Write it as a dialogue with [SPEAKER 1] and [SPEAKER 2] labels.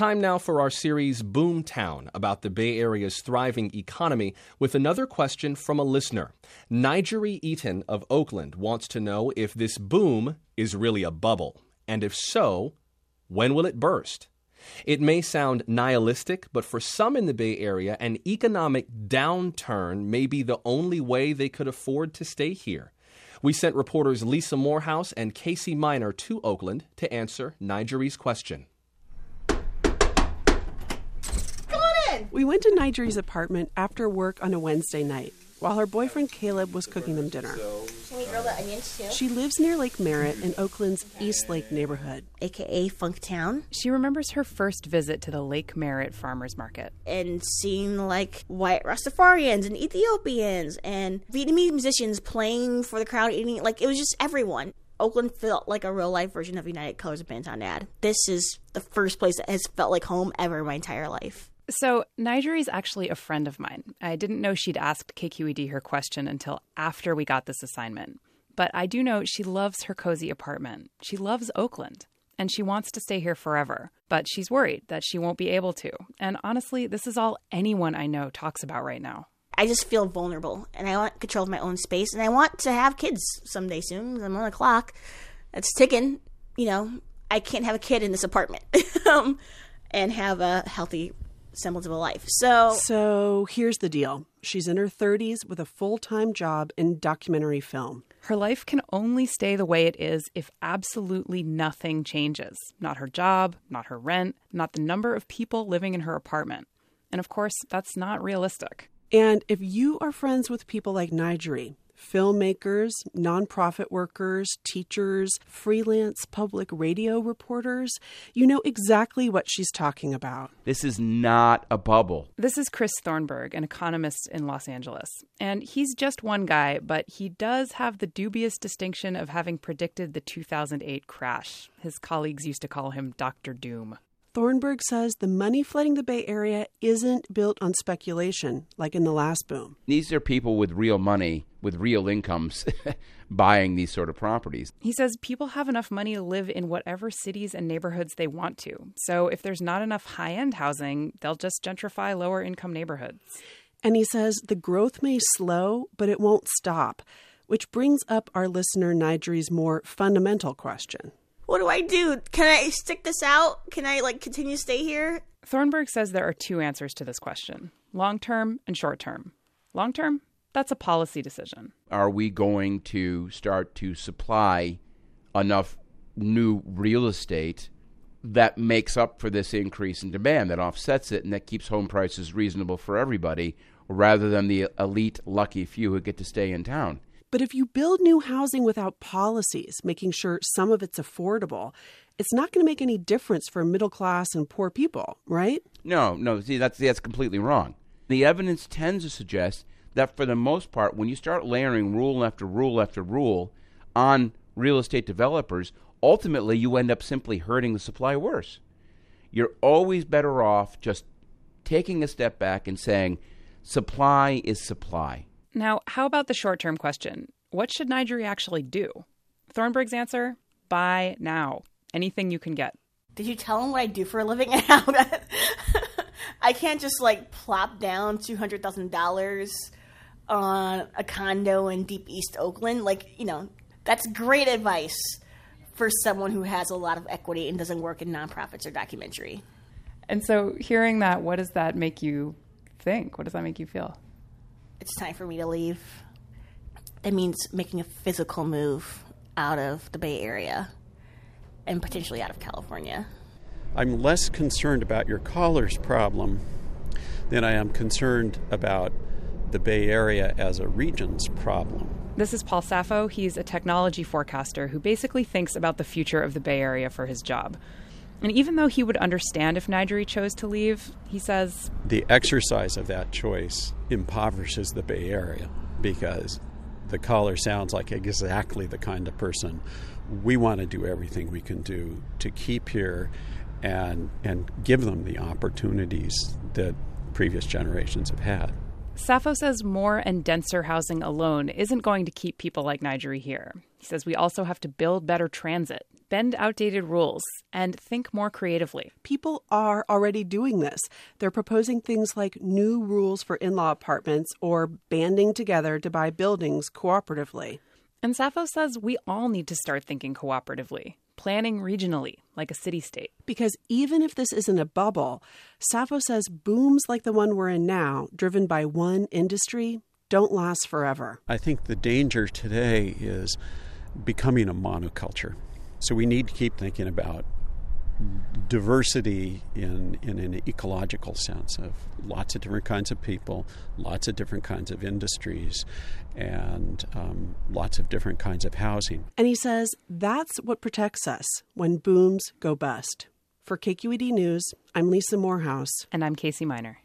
[SPEAKER 1] Time now for our series Boomtown about the Bay Area's thriving economy with another question from a listener. N'Jeri Eaton of Oakland wants to know if this boom is really a bubble, and if so, when will it burst? It may sound nihilistic, but for some in the Bay Area, an economic downturn may be the only way they could afford to stay here. We sent reporters Lisa Morehouse and Casey Miner to Oakland to answer N'Jeri's question.
[SPEAKER 2] We went to N'Jeri's apartment after work on a Wednesday night while her boyfriend Caleb was cooking them dinner.
[SPEAKER 3] Can we grill the onions too?
[SPEAKER 2] She lives near Lake Merritt in Oakland's East Lake neighborhood.
[SPEAKER 3] AKA Funktown.
[SPEAKER 4] She remembers her first visit to the Lake Merritt Farmers Market.
[SPEAKER 3] And seeing like white Rastafarians and Ethiopians and Vietnamese musicians playing for the crowd, eating like it was just everyone. Oakland felt like a real life version of United Colors of Benetton ad. This is the first place that has felt like home ever in my entire life.
[SPEAKER 4] So, N'Jeri's actually a friend of mine. I didn't know she'd asked KQED her question until after we got this assignment. But I do know she loves her cozy apartment. She loves Oakland. And she wants to stay here forever. But she's worried that she won't be able to. And honestly, this is all anyone I know talks about right now.
[SPEAKER 3] I just feel vulnerable and I want control of my own space and I want to have kids someday soon. I'm on the clock. It's ticking. You know, I can't have a kid in this apartment um, and have a healthy semblance of a life. So,
[SPEAKER 2] So here's the deal she's in her 30s with a full time job in documentary film.
[SPEAKER 4] Her life can only stay the way it is if absolutely nothing changes. Not her job, not her rent, not the number of people living in her apartment. And of course, that's not realistic.
[SPEAKER 2] And if you are friends with people like N'Jeri, filmmakers, nonprofit workers, teachers, freelance public radio reporters, you know exactly what she's talking about.
[SPEAKER 5] This is not a bubble.
[SPEAKER 4] This is Chris Thornberg, an economist in Los Angeles. And he's just one guy, but he does have the dubious distinction of having predicted the 2008 crash. His colleagues used to call him Dr. Doom.
[SPEAKER 2] Thornberg says the money flooding the Bay Area isn't built on speculation like in the last boom.
[SPEAKER 5] These are people with real money, with real incomes, buying these sort of properties.
[SPEAKER 4] He says people have enough money to live in whatever cities and neighborhoods they want to. So if there's not enough high end housing, they'll just gentrify lower income neighborhoods.
[SPEAKER 2] And he says the growth may slow, but it won't stop, which brings up our listener N'Jeri's more fundamental question.
[SPEAKER 3] What do I do? Can I stick this out? Can I like continue to stay here?
[SPEAKER 4] Thornberg says there are two answers to this question long term and short term. Long term, that's a policy decision.
[SPEAKER 5] Are we going to start to supply enough new real estate that makes up for this increase in demand, that offsets it, and that keeps home prices reasonable for everybody, rather than the elite, lucky few who get to stay in town?
[SPEAKER 2] But if you build new housing without policies, making sure some of it's affordable, it's not going to make any difference for middle class and poor people, right?
[SPEAKER 5] No, no. See, that's that's completely wrong. The evidence tends to suggest that for the most part, when you start layering rule after rule after rule on real estate developers, ultimately you end up simply hurting the supply worse. You're always better off just taking a step back and saying, supply is supply.
[SPEAKER 4] Now, how about the short term question? What should Nigeria actually do? Thornberg's answer buy now. Anything you can get.
[SPEAKER 3] Did you tell him what I do for a living and how that I can't just like plop down two hundred thousand dollars on a condo in deep East Oakland? Like, you know, that's great advice for someone who has a lot of equity and doesn't work in nonprofits or documentary.
[SPEAKER 4] And so, hearing that, what does that make you think? What does that make you feel?
[SPEAKER 3] It's time for me to leave. That means making a physical move out of the Bay Area and potentially out of California.
[SPEAKER 6] I'm less concerned about your caller's problem than I am concerned about the Bay Area as a region's problem.
[SPEAKER 4] This is Paul Saffo. He's a technology forecaster who basically thinks about the future of the Bay Area for his job. And even though he would understand if N'Jeri chose to leave, he says
[SPEAKER 6] The exercise of that choice impoverishes the Bay Area because the caller sounds like exactly the kind of person we want to do everything we can do to keep here and and give them the opportunities that previous generations have had.
[SPEAKER 4] Saffo says more and denser housing alone isn't going to keep people like N'Jeri here. He says we also have to build better transit, bend outdated rules, and think more creatively.
[SPEAKER 2] People are already doing this. They're proposing things like new rules for in law apartments or banding together to buy buildings cooperatively.
[SPEAKER 4] And Saffo says we all need to start thinking cooperatively, planning regionally, like a city state.
[SPEAKER 2] Because even if this isn't a bubble, Saffo says booms like the one we're in now, driven by one industry, don't last forever.
[SPEAKER 6] I think the danger today is becoming a monoculture. So we need to keep thinking about diversity in, in an ecological sense of lots of different kinds of people, lots of different kinds of industries, and um, lots of different kinds of housing.
[SPEAKER 2] And he says that's what protects us when booms go bust. For KQED News, I'm Lisa Morehouse.
[SPEAKER 4] And I'm Casey Miner.